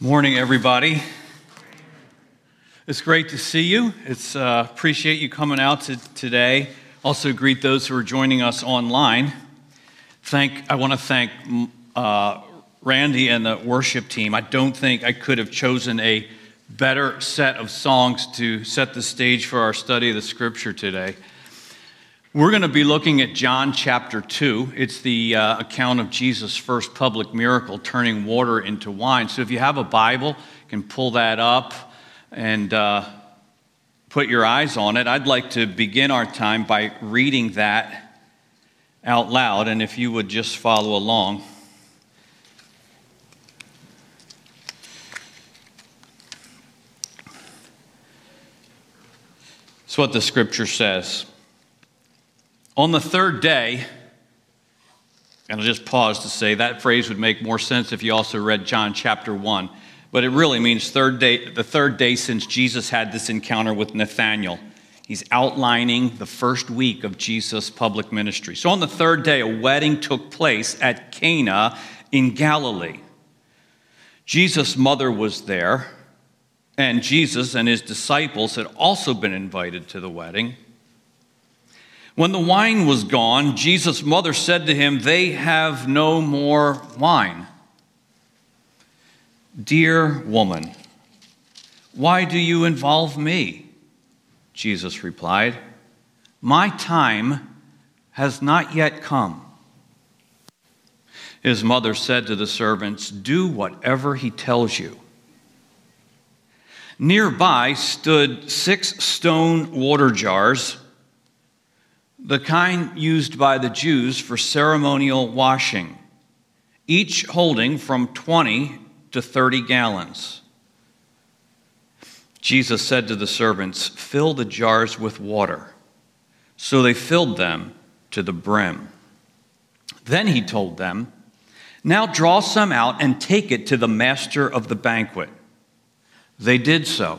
Morning, everybody. It's great to see you. It's uh, appreciate you coming out to today. Also, greet those who are joining us online. Thank. I want to thank uh, Randy and the worship team. I don't think I could have chosen a better set of songs to set the stage for our study of the Scripture today. We're going to be looking at John chapter 2. It's the uh, account of Jesus' first public miracle, turning water into wine. So if you have a Bible, you can pull that up and uh, put your eyes on it. I'd like to begin our time by reading that out loud. And if you would just follow along. It's what the scripture says. On the third day, and I'll just pause to say that phrase would make more sense if you also read John chapter 1. But it really means third day, the third day since Jesus had this encounter with Nathanael. He's outlining the first week of Jesus' public ministry. So on the third day, a wedding took place at Cana in Galilee. Jesus' mother was there, and Jesus and his disciples had also been invited to the wedding. When the wine was gone, Jesus' mother said to him, They have no more wine. Dear woman, why do you involve me? Jesus replied, My time has not yet come. His mother said to the servants, Do whatever he tells you. Nearby stood six stone water jars the kind used by the Jews for ceremonial washing, each holding from 20 to 30 gallons. Jesus said to the servants, Fill the jars with water. So they filled them to the brim. Then he told them, Now draw some out and take it to the master of the banquet. They did so.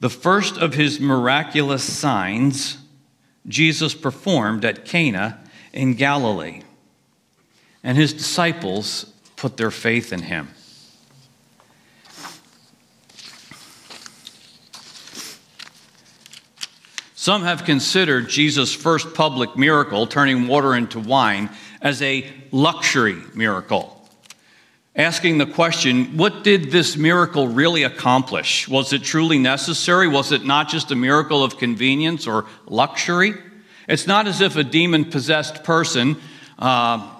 the first of his miraculous signs Jesus performed at Cana in Galilee, and his disciples put their faith in him. Some have considered Jesus' first public miracle, turning water into wine, as a luxury miracle asking the question what did this miracle really accomplish? Was it truly necessary? Was it not just a miracle of convenience or luxury? It's not as if a demon possessed person uh,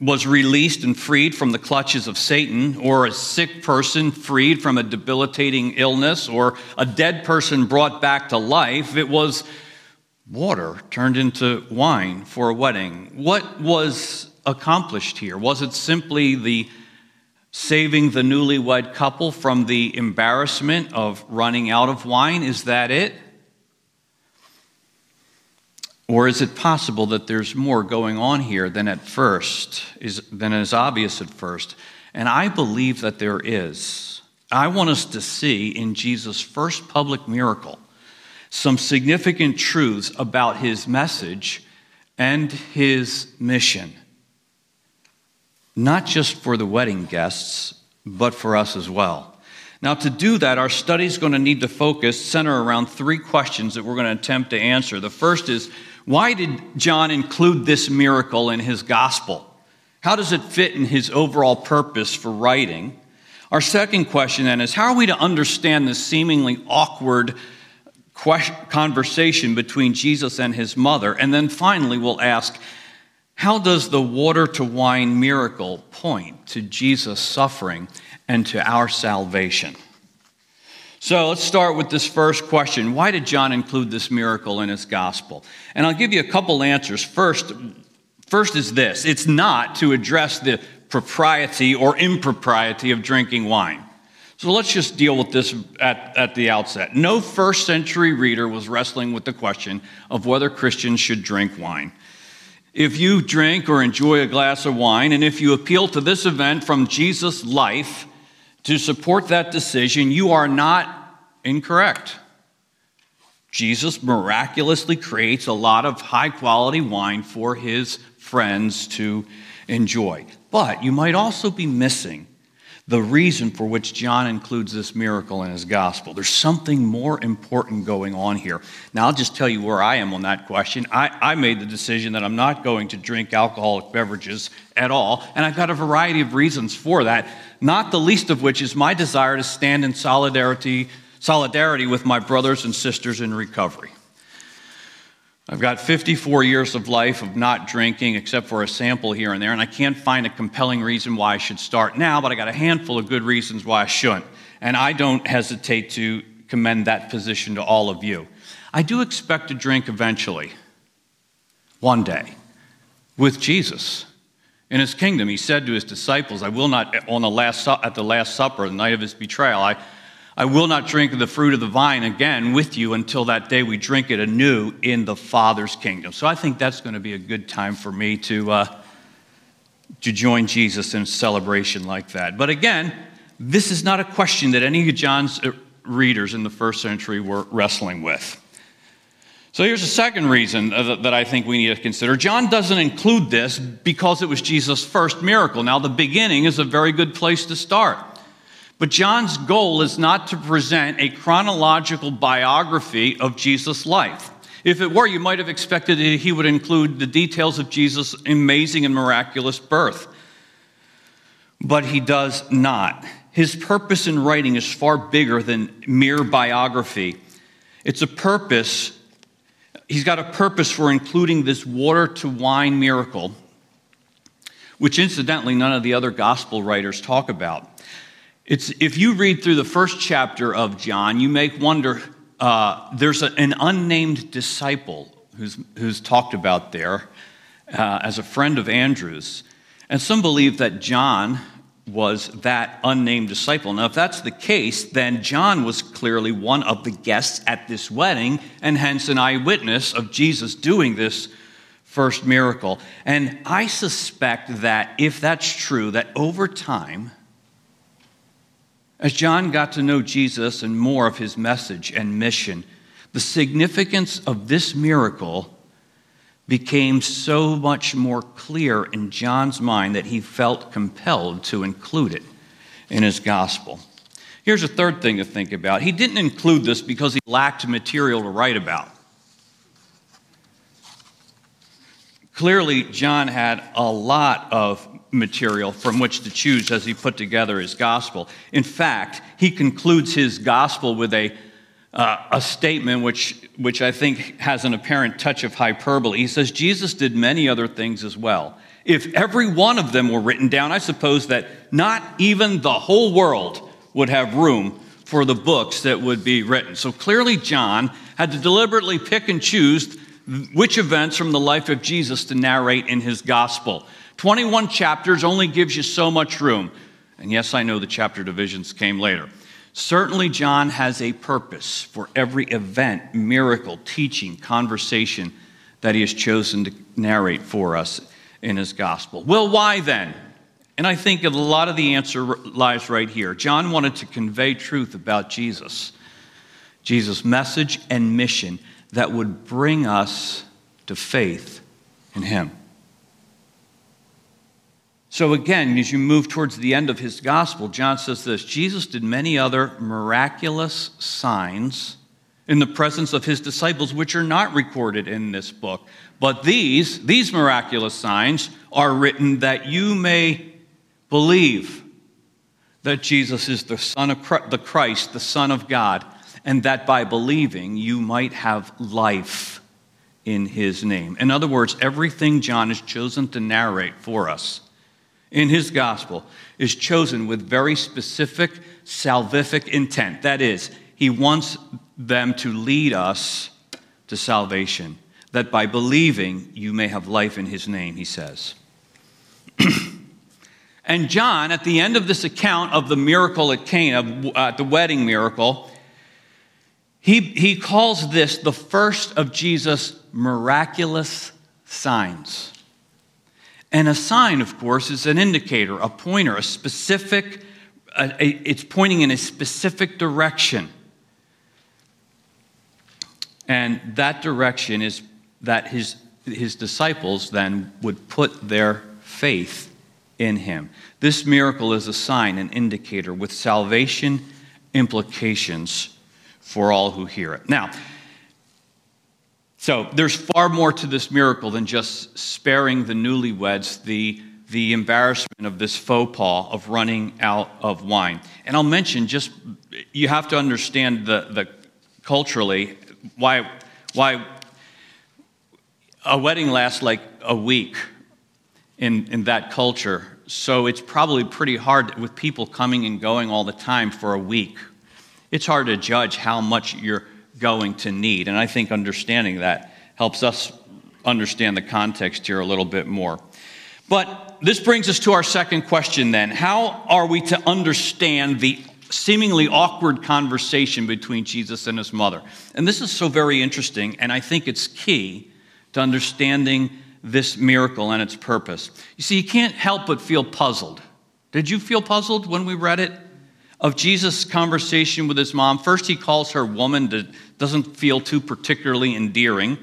was released and freed from the clutches of Satan, or a sick person freed from a debilitating illness, or a dead person brought back to life. It was water turned into wine for a wedding. What was accomplished here? Was it simply the saving the newlywed couple from the embarrassment of running out of wine? Is that it? Or is it possible that there's more going on here than at first, is, than is obvious at first? And I believe that there is. I want us to see in Jesus' first public miracle some significant truths about his message and his mission not just for the wedding guests, but for us as well. Now, to do that, our study is going to need to focus, center around three questions that we're going to attempt to answer. The first is why did John include this miracle in his gospel? How does it fit in his overall purpose for writing? Our second question then is how are we to understand this seemingly awkward conversation between Jesus and his mother? And then finally, we'll ask how does the water to wine miracle point to Jesus' suffering and to our salvation? So let's start with this first question. Why did John include this miracle in his gospel? And I'll give you a couple answers. First, first is this it's not to address the propriety or impropriety of drinking wine. So let's just deal with this at, at the outset. No first century reader was wrestling with the question of whether Christians should drink wine. If you drink or enjoy a glass of wine, and if you appeal to this event from Jesus' life to support that decision, you are not incorrect. Jesus miraculously creates a lot of high quality wine for his friends to enjoy. But you might also be missing the reason for which John includes this miracle in his gospel. There's something more important going on here. Now, I'll just tell you where I am on that question. I, I made the decision that I'm not going to drink alcoholic beverages at all, and I've got a variety of reasons for that, not the least of which is my desire to stand in solidarity, solidarity with my brothers and sisters in recovery. I've got 54 years of life of not drinking, except for a sample here and there, and I can't find a compelling reason why I should start now, but I got a handful of good reasons why I shouldn't. And I don't hesitate to commend that position to all of you. I do expect to drink eventually, one day, with Jesus. In his kingdom, he said to his disciples, I will not, on the last, at the Last Supper, the night of his betrayal, I, I will not drink the fruit of the vine again with you until that day we drink it anew in the Father's kingdom. So I think that's going to be a good time for me to, uh, to join Jesus in a celebration like that. But again, this is not a question that any of John's uh, readers in the first century were wrestling with. So here's a second reason uh, that I think we need to consider. John doesn't include this because it was Jesus' first miracle. Now, the beginning is a very good place to start. But John's goal is not to present a chronological biography of Jesus' life. If it were, you might have expected that he would include the details of Jesus' amazing and miraculous birth. But he does not. His purpose in writing is far bigger than mere biography. It's a purpose, he's got a purpose for including this water to wine miracle, which incidentally none of the other gospel writers talk about. It's, if you read through the first chapter of John, you may wonder uh, there's a, an unnamed disciple who's, who's talked about there uh, as a friend of Andrew's. And some believe that John was that unnamed disciple. Now, if that's the case, then John was clearly one of the guests at this wedding and hence an eyewitness of Jesus doing this first miracle. And I suspect that if that's true, that over time, as John got to know Jesus and more of his message and mission, the significance of this miracle became so much more clear in John's mind that he felt compelled to include it in his gospel. Here's a third thing to think about. He didn't include this because he lacked material to write about. Clearly, John had a lot of material from which to choose as he put together his gospel. In fact, he concludes his gospel with a, uh, a statement which, which I think has an apparent touch of hyperbole. He says, Jesus did many other things as well. If every one of them were written down, I suppose that not even the whole world would have room for the books that would be written. So clearly, John had to deliberately pick and choose which events from the life of Jesus to narrate in his gospel. 21 chapters only gives you so much room. And yes, I know the chapter divisions came later. Certainly, John has a purpose for every event, miracle, teaching, conversation that he has chosen to narrate for us in his gospel. Well, why then? And I think a lot of the answer lies right here. John wanted to convey truth about Jesus, Jesus' message and mission that would bring us to faith in him. So, again, as you move towards the end of his gospel, John says this Jesus did many other miraculous signs in the presence of his disciples, which are not recorded in this book. But these, these miraculous signs, are written that you may believe that Jesus is the Son of Christ, the Christ, the Son of God, and that by believing you might have life in his name. In other words, everything John has chosen to narrate for us in his gospel is chosen with very specific salvific intent. That is, he wants them to lead us to salvation, that by believing you may have life in his name, he says. And John, at the end of this account of the miracle at Cana, uh, the wedding miracle, he, he calls this the first of Jesus' miraculous signs. And a sign, of course, is an indicator, a pointer, a specific, a, a, it's pointing in a specific direction. And that direction is that his, his disciples then would put their faith in him. This miracle is a sign, an indicator with salvation implications for all who hear it. Now, so there's far more to this miracle than just sparing the newlyweds the, the embarrassment of this faux pas of running out of wine. And I'll mention just, you have to understand the, the culturally why, why a wedding lasts like a week in, in that culture. So it's probably pretty hard with people coming and going all the time for a week. It's hard to judge how much you're going to need. And I think understanding that helps us understand the context here a little bit more. But this brings us to our second question then. How are we to understand the seemingly awkward conversation between Jesus and his mother? And this is so very interesting, and I think it's key to understanding this miracle and its purpose. You see, you can't help but feel puzzled. Did you feel puzzled when we read it? Of Jesus' conversation with his mom. First, he calls her woman, that doesn't feel too particularly endearing.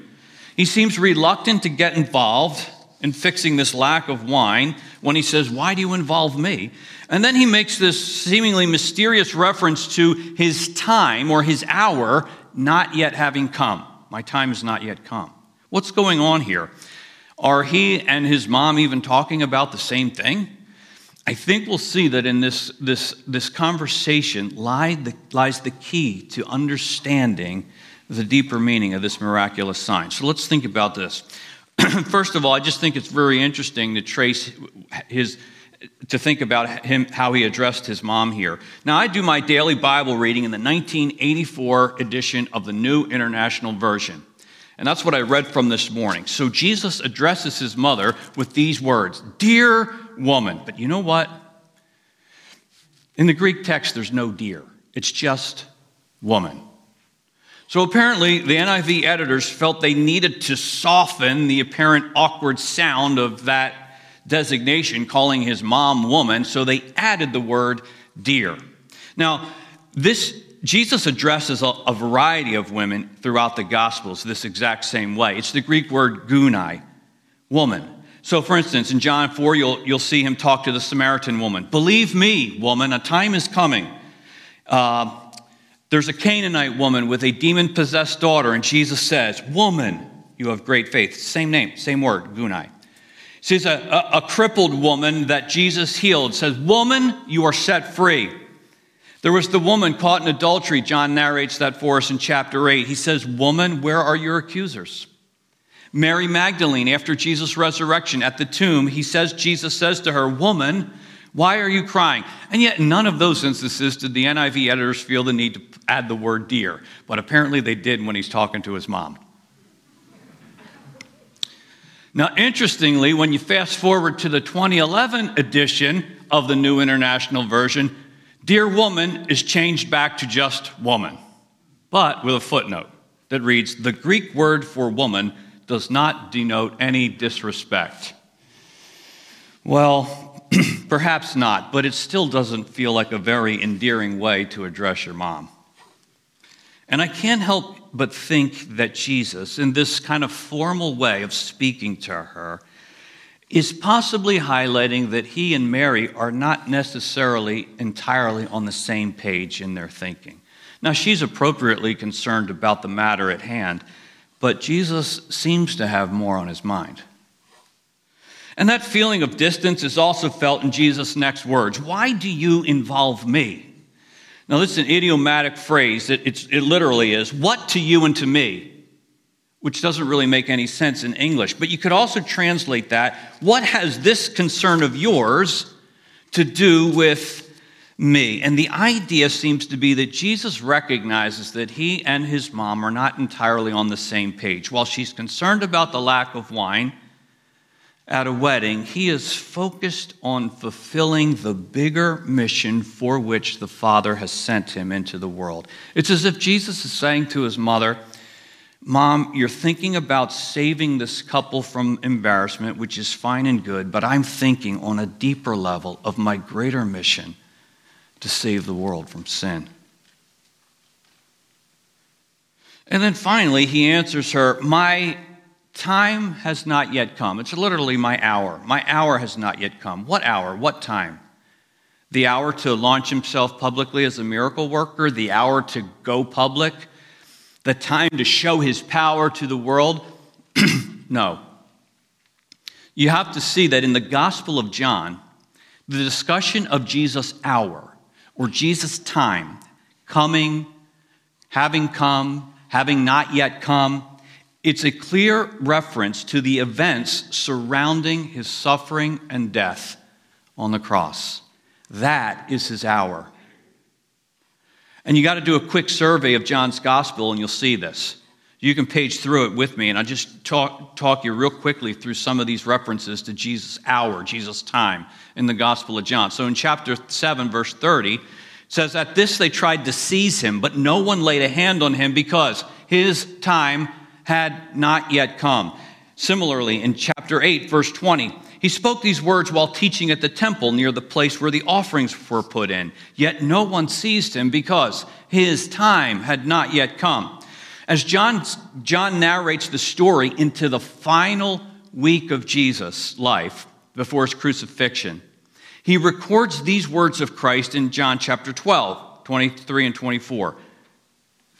He seems reluctant to get involved in fixing this lack of wine when he says, Why do you involve me? And then he makes this seemingly mysterious reference to his time or his hour not yet having come. My time has not yet come. What's going on here? Are he and his mom even talking about the same thing? I think we'll see that in this, this, this conversation the, lies the key to understanding the deeper meaning of this miraculous sign. So let's think about this. First of all, I just think it's very interesting to trace his to think about him how he addressed his mom here. Now I do my daily Bible reading in the 1984 edition of the New International Version. And that's what I read from this morning. So Jesus addresses his mother with these words Dear woman. But you know what? In the Greek text, there's no dear, it's just woman. So apparently, the NIV editors felt they needed to soften the apparent awkward sound of that designation, calling his mom woman, so they added the word dear. Now, this Jesus addresses a, a, variety of women throughout the Gospels this exact same way. It's the Greek word gunai, woman. So, for instance, in John 4, you'll, you'll see him talk to the Samaritan woman. Believe me, woman, a time is coming. Uh, there's a Canaanite woman with a demon possessed daughter, and Jesus says, Woman, you have great faith. Same name, same word, gunai. Sees a, a, a crippled woman that Jesus healed, says, Woman, you are set free. There was the woman caught in adultery. John narrates that for us in chapter 8. He says, Woman, where are your accusers? Mary Magdalene, after Jesus' resurrection at the tomb, he says, Jesus says to her, Woman, why are you crying? And yet, none of those instances did the NIV editors feel the need to add the word dear, but apparently they did when he's talking to his mom. Now, interestingly, when you fast forward to the 2011 edition of the New International Version, Dear woman is changed back to just woman, but with a footnote that reads The Greek word for woman does not denote any disrespect. Well, perhaps not, but it still doesn't feel like a very endearing way to address your mom. And I can't help but think that Jesus, in this kind of formal way of speaking to her, is possibly highlighting that he and Mary are not necessarily entirely on the same page in their thinking. Now, she's appropriately concerned about the matter at hand, but Jesus seems to have more on his mind. And that feeling of distance is also felt in Jesus' next words Why do you involve me? Now, this is an idiomatic phrase. It, it literally is, What to you and to me? Which doesn't really make any sense in English. But you could also translate that what has this concern of yours to do with me? And the idea seems to be that Jesus recognizes that he and his mom are not entirely on the same page. While she's concerned about the lack of wine, at a wedding, he is focused on fulfilling the bigger mission for which the Father has sent him into the world. It's as if Jesus is saying to his mother, Mom, you're thinking about saving this couple from embarrassment, which is fine and good, but I'm thinking on a deeper level of my greater mission to save the world from sin. And then finally, he answers her, My time has not yet come. It's literally my hour. My hour has not yet come. What hour? What time? The hour to launch himself publicly as a miracle worker, the hour to go public the time to show his power to the world? no. You have to see that in the Gospel of John, the discussion of Jesus' hour or Jesus' time, coming, having come, having not yet come, it's a clear reference to the events surrounding his suffering and death on the cross. That is his hour. And you got to do a quick survey of John's gospel, and you'll see this. You can page through it with me, and I'll just talk, talk you real quickly through some of these references to Jesus' hour, Jesus' time in the Gospel of John. So in chapter 7, verse 30, it says, At this they tried to seize him, but no one laid a hand on him because his time had not yet come. Similarly, in chapter 8, verse 20, he spoke these words while teaching at the temple near the place where the offerings were put in. Yet no one seized him because his time had not yet come. As John, John narrates the story into the final week of Jesus' life before his crucifixion, he records these words of Christ in John chapter 12, 23 and 24.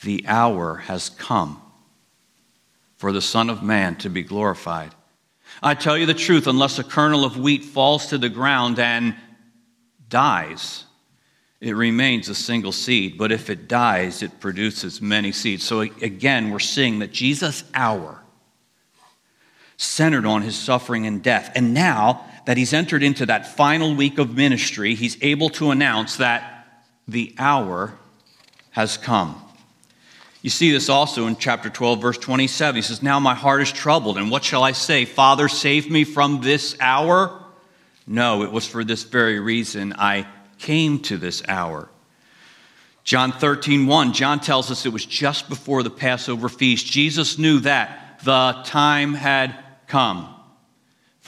The hour has come for the Son of Man to be glorified. I tell you the truth, unless a kernel of wheat falls to the ground and dies, it remains a single seed. But if it dies, it produces many seeds. So again, we're seeing that Jesus' hour centered on his suffering and death. And now that he's entered into that final week of ministry, he's able to announce that the hour has come. You see this also in chapter 12, verse 27. He says, Now my heart is troubled, and what shall I say? Father, save me from this hour? No, it was for this very reason I came to this hour. John 13, 1, John tells us it was just before the Passover feast. Jesus knew that the time had come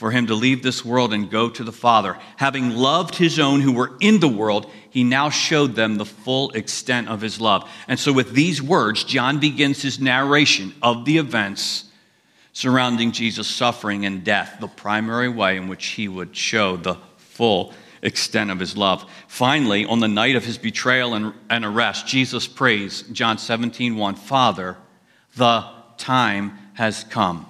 for him to leave this world and go to the Father. Having loved his own who were in the world, he now showed them the full extent of his love. And so, with these words, John begins his narration of the events surrounding Jesus' suffering and death, the primary way in which he would show the full extent of his love. Finally, on the night of his betrayal and, and arrest, Jesus prays, John 17, 1, Father, the time has come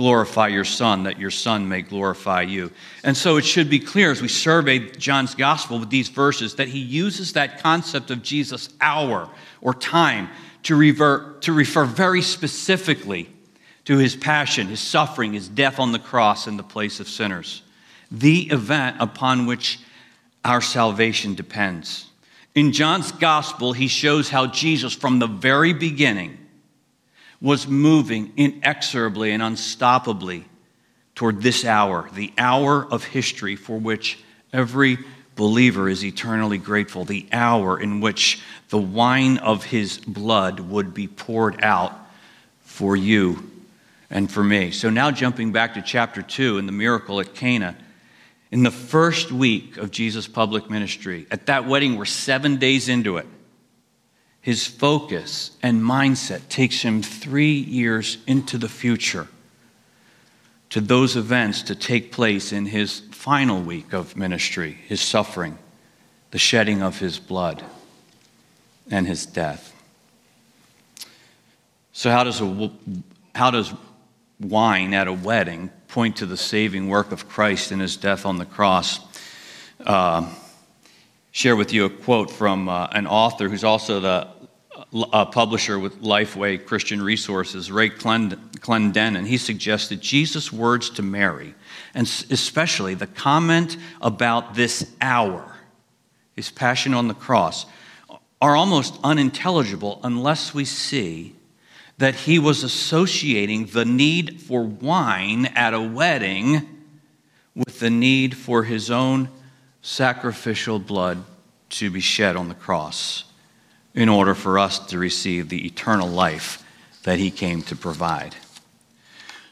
glorify your Son, that your Son may glorify you. And so it should be clear as we survey John's gospel with these verses that he uses that concept of Jesus' hour or time to, revert, to refer very specifically to his passion, his suffering, his death on the cross in the place of sinners, the event upon which our salvation depends. In John's gospel, he shows how Jesus, from the very beginning, was moving inexorably and unstoppably toward this hour, the hour of history for which every believer is eternally grateful, the hour in which the wine of his blood would be poured out for you and for me. So now jumping back to chapter 2 in the miracle at Cana. In the first week of Jesus' public ministry, at that wedding, we're seven days into it his focus and mindset takes him three years into the future to those events to take place in his final week of ministry, his suffering, the shedding of his blood, and his death. So, how does, a, how does wine at a wedding point to the saving work of Christ in his death on the cross? Uh, share with you a quote from uh, an author who's also the uh, publisher with Lifeway Christian Resources, Ray Clendenen. He suggested Jesus' words to Mary, and especially the comment about this hour, his passion on the cross, are almost unintelligible unless we see that he was associating the need for wine at a wedding with the need for his own sacrificial blood to be shed on the cross in order for us to receive the eternal life that he came to provide.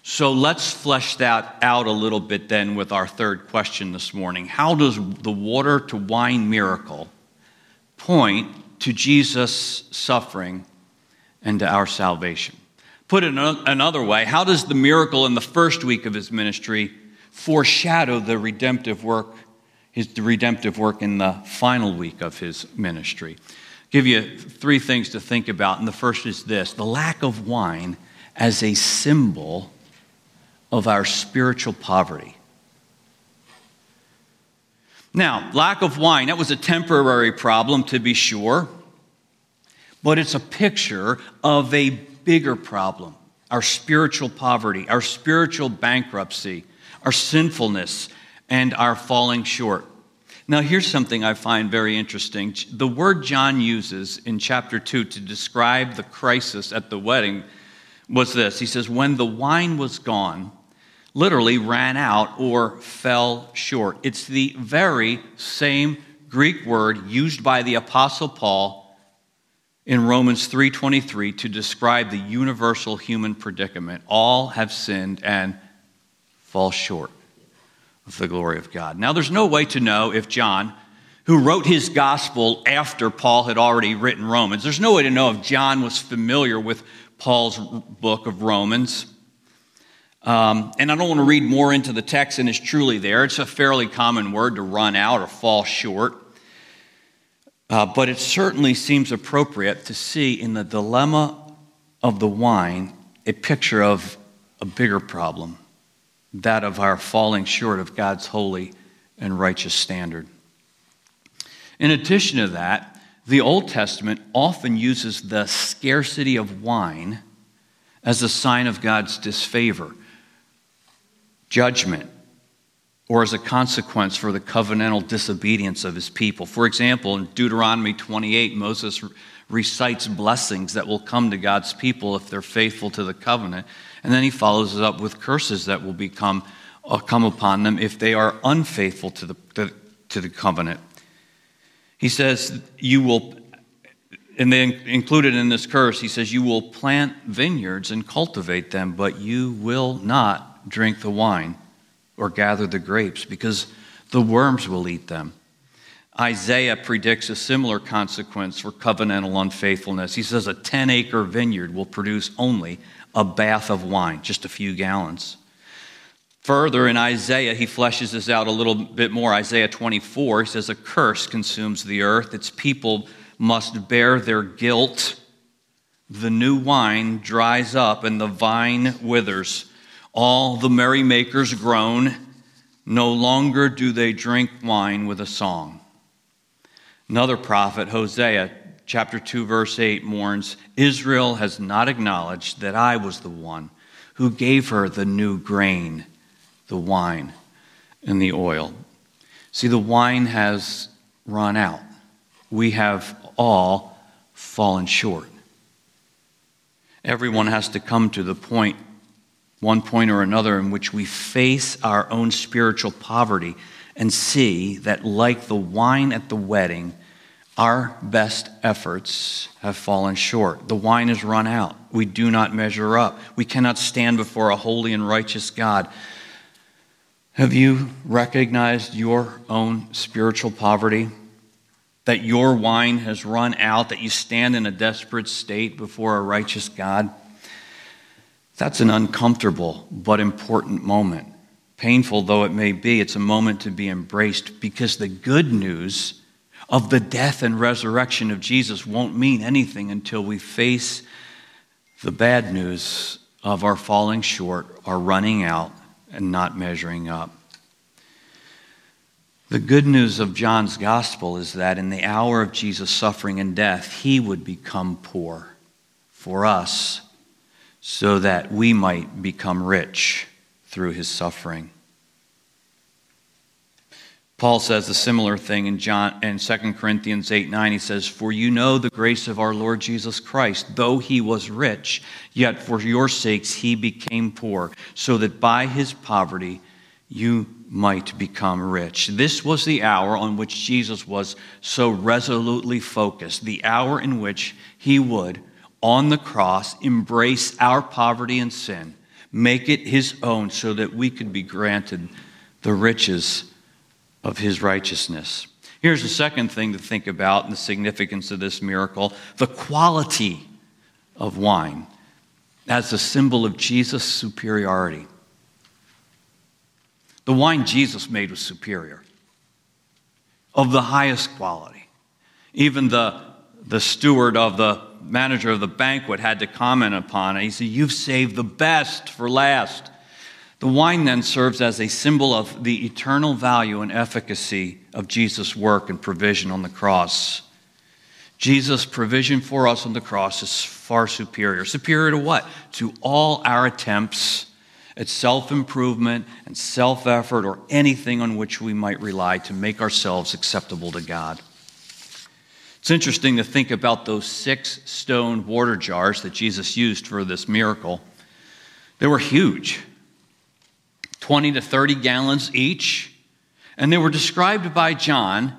So let's flesh that out a little bit then with our third question this morning. How does the water to wine miracle point to Jesus' suffering and to our salvation? Put it another way, how does the miracle in the first week of his ministry foreshadow the redemptive work, his redemptive work in the final week of his ministry? give you three things to think about. And the first is this the lack of wine as a symbol of our spiritual poverty. Now, lack of wine, that was a temporary problem to be sure, but it's a picture of a bigger problem our spiritual poverty, our spiritual bankruptcy, our sinfulness, and our falling short. Now, here's something I find very interesting. The word John uses in chapter 2 to describe the crisis at the wedding was this He says, When the wine was gone, literally ran out or fell short. It's the very same Greek word used by the apostle Paul in Romans 3:23 to describe the universal human predicament. All have sinned and fall short the glory of God. Now, there's no way to know if John, who wrote his gospel after Paul had already written Romans, there's no way to know if John was familiar with Paul's book of Romans. Um, and I don't want to read more into the text than is truly there. It's a fairly common word to run out or fall short. Uh, but it certainly seems appropriate to see in the dilemma of the wine a picture of a bigger problem that of our falling short of God's holy and righteous standard. In addition to that, the Old Testament often uses the scarcity of wine as a sign of God's disfavor, judgment, or as a consequence for the covenantal disobedience of his people. For example, in Deuteronomy 28, Moses recites blessings that will come to God's people if they're faithful to the covenant. And then he follows it up with curses that will become uh, come upon them if they are unfaithful to the, to, the covenant. He says, You will, and then included in this curse, he says, You will plant vineyards and cultivate them, but you will not drink the wine or gather the grapes because the worms will eat them. Isaiah predicts a similar consequence for covenantal unfaithfulness. He says a 10 acre vineyard will produce only a bath of wine, just a few gallons. Further, in Isaiah, he fleshes this out a little bit more. Isaiah 24, he says, A curse consumes the earth. Its people must bear their guilt. The new wine dries up and the vine withers. All the merrymakers groan. No longer do they drink wine with a song. Another prophet, Hosea, chapter 2, verse 8, mourns Israel has not acknowledged that I was the one who gave her the new grain, the wine, and the oil. See, the wine has run out. We have all fallen short. Everyone has to come to the point, one point or another, in which we face our own spiritual poverty and see that, like the wine at the wedding, our best efforts have fallen short. The wine has run out. We do not measure up. We cannot stand before a holy and righteous God. Have you recognized your own spiritual poverty? That your wine has run out, that you stand in a desperate state before a righteous God? That's an uncomfortable but important moment. Painful though it may be, it's a moment to be embraced because the good news of the death and resurrection of Jesus won't mean anything until we face the bad news of our falling short, our running out, and not measuring up. The good news of John's gospel is that in the hour of Jesus' suffering and death, he would become poor for us so that we might become rich through his suffering. Paul says a similar thing in John in 2 Corinthians 8 9. He says, For you know the grace of our Lord Jesus Christ, though he was rich, yet for your sakes he became poor, so that by his poverty you might become rich. This was the hour on which Jesus was so resolutely focused, the hour in which he would, on the cross, embrace our poverty and sin, make it his own so that we could be granted the riches of his righteousness. Here's the second thing to think about in the significance of this miracle the quality of wine as a symbol of Jesus' superiority. The wine Jesus made was superior, of the highest quality. Even the, the steward of the manager of the banquet had to comment upon it. He said, You've saved the best for last. The wine then serves as a symbol of the eternal value and efficacy of Jesus' work and provision on the cross. Jesus' provision for us on the cross is far superior. Superior to what? To all our attempts at self improvement and self effort or anything on which we might rely to make ourselves acceptable to God. It's interesting to think about those six stone water jars that Jesus used for this miracle. They were huge. 20 to 30 gallons each. And they were described by John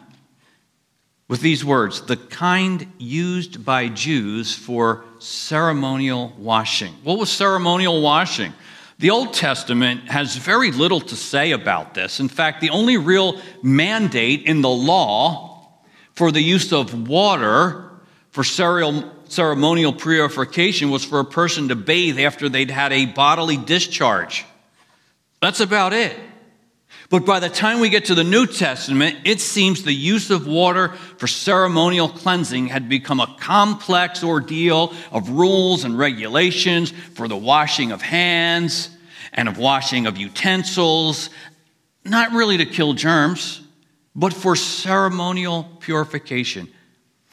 with these words the kind used by Jews for ceremonial washing. What was ceremonial washing? The Old Testament has very little to say about this. In fact, the only real mandate in the law for the use of water for ceremonial purification was for a person to bathe after they'd had a bodily discharge. That's about it. But by the time we get to the New Testament, it seems the use of water for ceremonial cleansing had become a complex ordeal of rules and regulations for the washing of hands and of washing of utensils, not really to kill germs, but for ceremonial purification.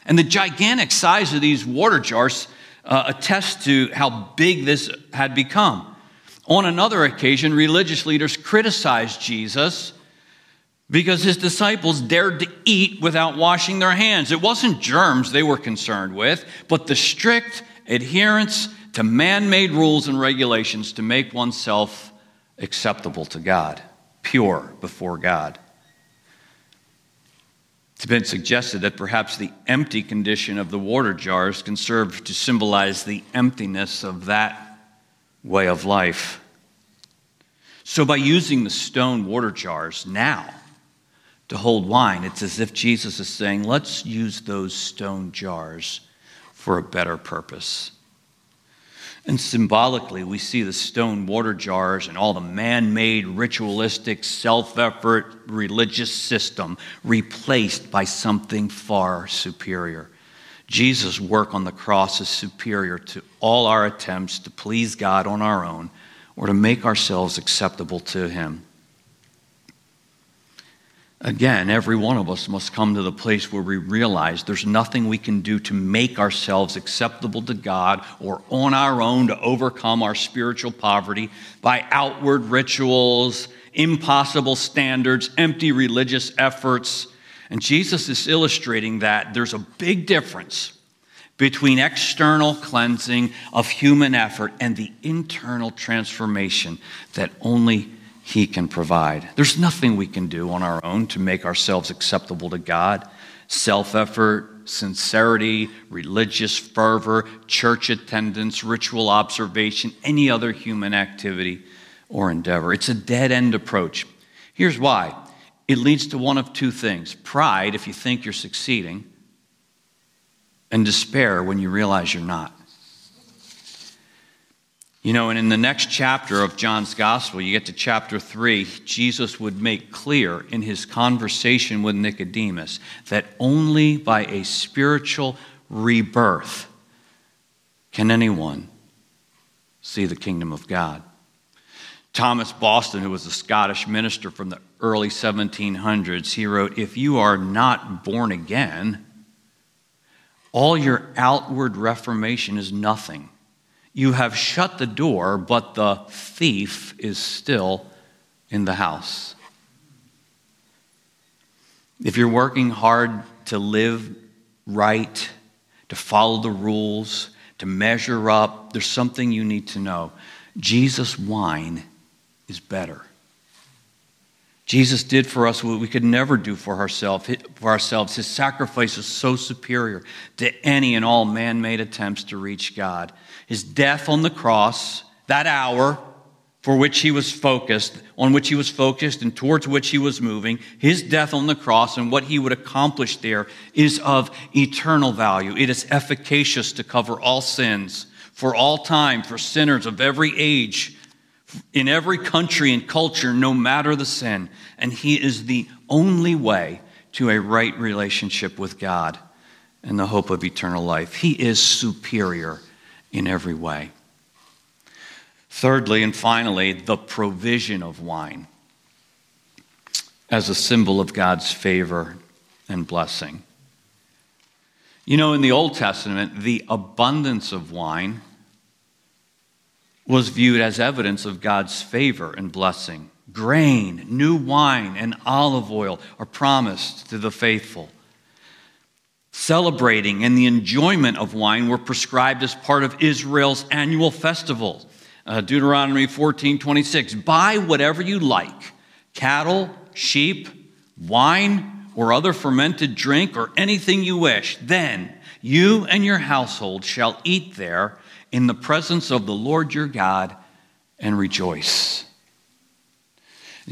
And the gigantic size of these water jars uh, attest to how big this had become. On another occasion, religious leaders criticized Jesus because his disciples dared to eat without washing their hands. It wasn't germs they were concerned with, but the strict adherence to man made rules and regulations to make oneself acceptable to God, pure before God. It's been suggested that perhaps the empty condition of the water jars can serve to symbolize the emptiness of that way of life. So, by using the stone water jars now to hold wine, it's as if Jesus is saying, let's use those stone jars for a better purpose. And symbolically, we see the stone water jars and all the man made, ritualistic, self effort religious system replaced by something far superior. Jesus' work on the cross is superior to all our attempts to please God on our own or to make ourselves acceptable to Him. Again, every one of us must come to the place where we realize there's nothing we can do to make ourselves acceptable to God or on our own to overcome our spiritual poverty by outward rituals, impossible standards, empty religious efforts. And Jesus is illustrating that there's a big difference between external cleansing of human effort and the internal transformation that only He can provide. There's nothing we can do on our own to make ourselves acceptable to God. Self effort, sincerity, religious fervor, church attendance, ritual observation, any other human activity or endeavor. It's a dead end approach. Here's why it leads to one of two things pride, if you think you're succeeding and despair when you realize you're not. You know, and in the next chapter of John's gospel, you get to chapter 3, Jesus would make clear in his conversation with Nicodemus that only by a spiritual rebirth can anyone see the kingdom of God. Thomas Boston, who was a Scottish minister from the early 1700s, he wrote, If you are not born again, all your outward reformation is nothing. You have shut the door, but the thief is still in the house. If you're working hard to live right, to follow the rules, to measure up, there's something you need to know. Jesus' wine is better. Jesus did for us what we could never do for ourselves. For ourselves. His sacrifice is so superior to any and all man made attempts to reach God. His death on the cross, that hour for which he was focused, on which he was focused and towards which he was moving, his death on the cross and what he would accomplish there is of eternal value. It is efficacious to cover all sins for all time, for sinners of every age in every country and culture, no matter the sin. And He is the only way to a right relationship with God and the hope of eternal life. He is superior in every way. Thirdly, and finally, the provision of wine as a symbol of God's favor and blessing. You know, in the Old Testament, the abundance of wine was viewed as evidence of God's favor and blessing. Grain, new wine, and olive oil are promised to the faithful. Celebrating and the enjoyment of wine were prescribed as part of Israel's annual festival. Uh, Deuteronomy 14 26. Buy whatever you like cattle, sheep, wine, or other fermented drink, or anything you wish. Then you and your household shall eat there in the presence of the Lord your God and rejoice.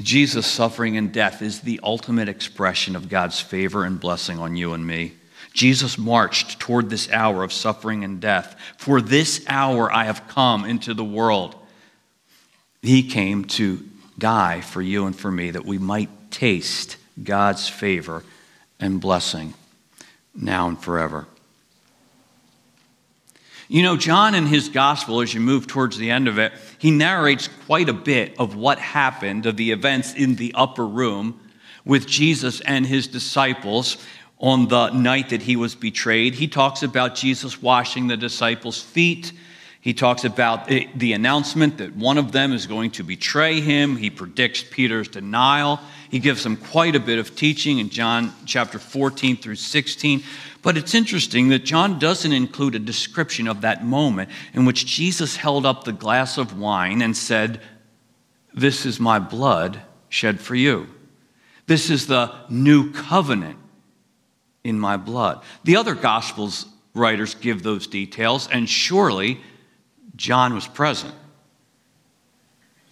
Jesus' suffering and death is the ultimate expression of God's favor and blessing on you and me. Jesus marched toward this hour of suffering and death. For this hour I have come into the world. He came to die for you and for me that we might taste God's favor and blessing now and forever. You know, John in his gospel, as you move towards the end of it, he narrates quite a bit of what happened, of the events in the upper room with Jesus and his disciples on the night that he was betrayed. He talks about Jesus washing the disciples' feet. He talks about the announcement that one of them is going to betray him. He predicts Peter's denial. He gives them quite a bit of teaching in John chapter 14 through 16. But it's interesting that John doesn't include a description of that moment in which Jesus held up the glass of wine and said, This is my blood shed for you. This is the new covenant in my blood. The other Gospels writers give those details, and surely John was present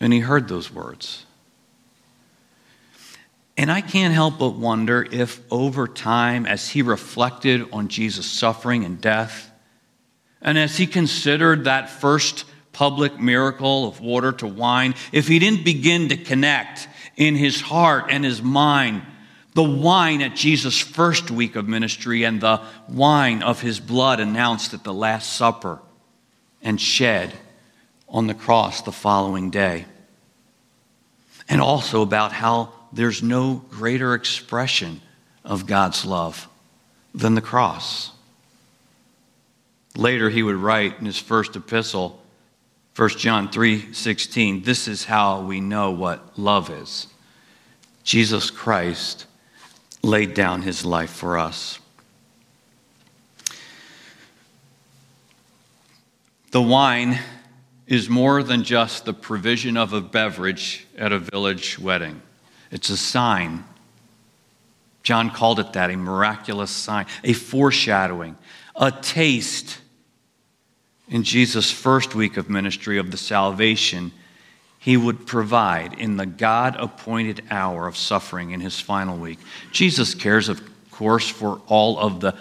and he heard those words. And I can't help but wonder if over time, as he reflected on Jesus' suffering and death, and as he considered that first public miracle of water to wine, if he didn't begin to connect in his heart and his mind the wine at Jesus' first week of ministry and the wine of his blood announced at the Last Supper and shed on the cross the following day. And also about how there's no greater expression of God's love than the cross. Later he would write in his first epistle, 1 John 3:16, this is how we know what love is. Jesus Christ laid down his life for us. The wine is more than just the provision of a beverage at a village wedding. It's a sign. John called it that a miraculous sign, a foreshadowing, a taste in Jesus' first week of ministry of the salvation he would provide in the God appointed hour of suffering in his final week. Jesus cares, of course, for all of the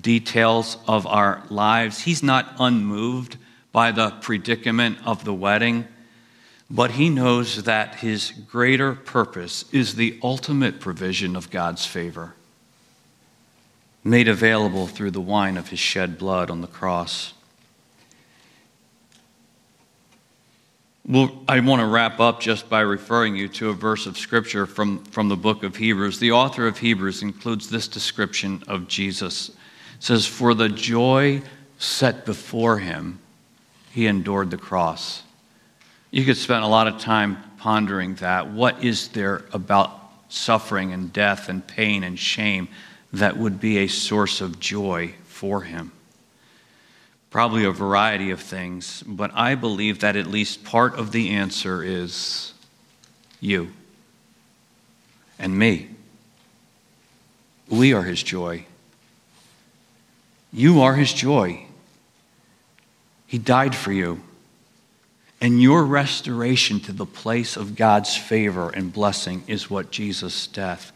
details of our lives. He's not unmoved by the predicament of the wedding but he knows that his greater purpose is the ultimate provision of God's favor, made available through the wine of his shed blood on the cross. Well, I want to wrap up just by referring you to a verse of Scripture from, from the book of Hebrews. The author of Hebrews includes this description of Jesus. It says, For the joy set before him, he endured the cross you could spend a lot of time pondering that. What is there about suffering and death and pain and shame that would be a source of joy for him. Probably a variety of things, but I believe that at least part of the answer is you and me. We are his joy. You are his joy. He died for you. And your restoration to the place of God's favor and blessing is what Jesus' death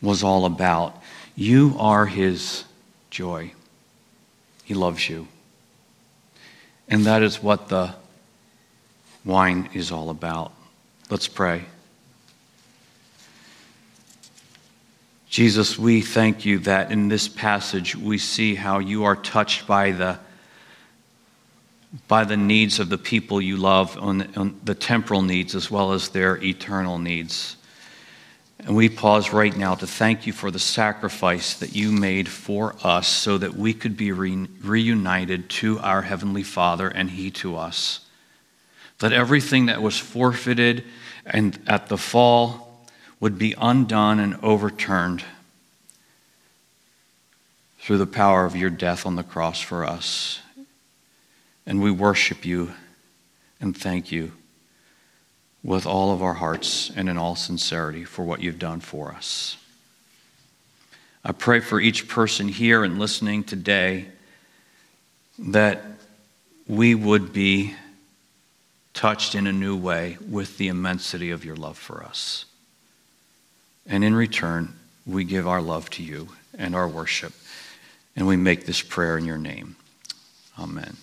was all about. You are his joy. He loves you. And that is what the wine is all about. Let's pray. Jesus, we thank you that in this passage we see how you are touched by the by the needs of the people you love, on, on the temporal needs as well as their eternal needs. And we pause right now to thank you for the sacrifice that you made for us so that we could be re- reunited to our Heavenly Father and He to us. That everything that was forfeited and at the fall would be undone and overturned through the power of your death on the cross for us. And we worship you and thank you with all of our hearts and in all sincerity for what you've done for us. I pray for each person here and listening today that we would be touched in a new way with the immensity of your love for us. And in return, we give our love to you and our worship. And we make this prayer in your name. Amen.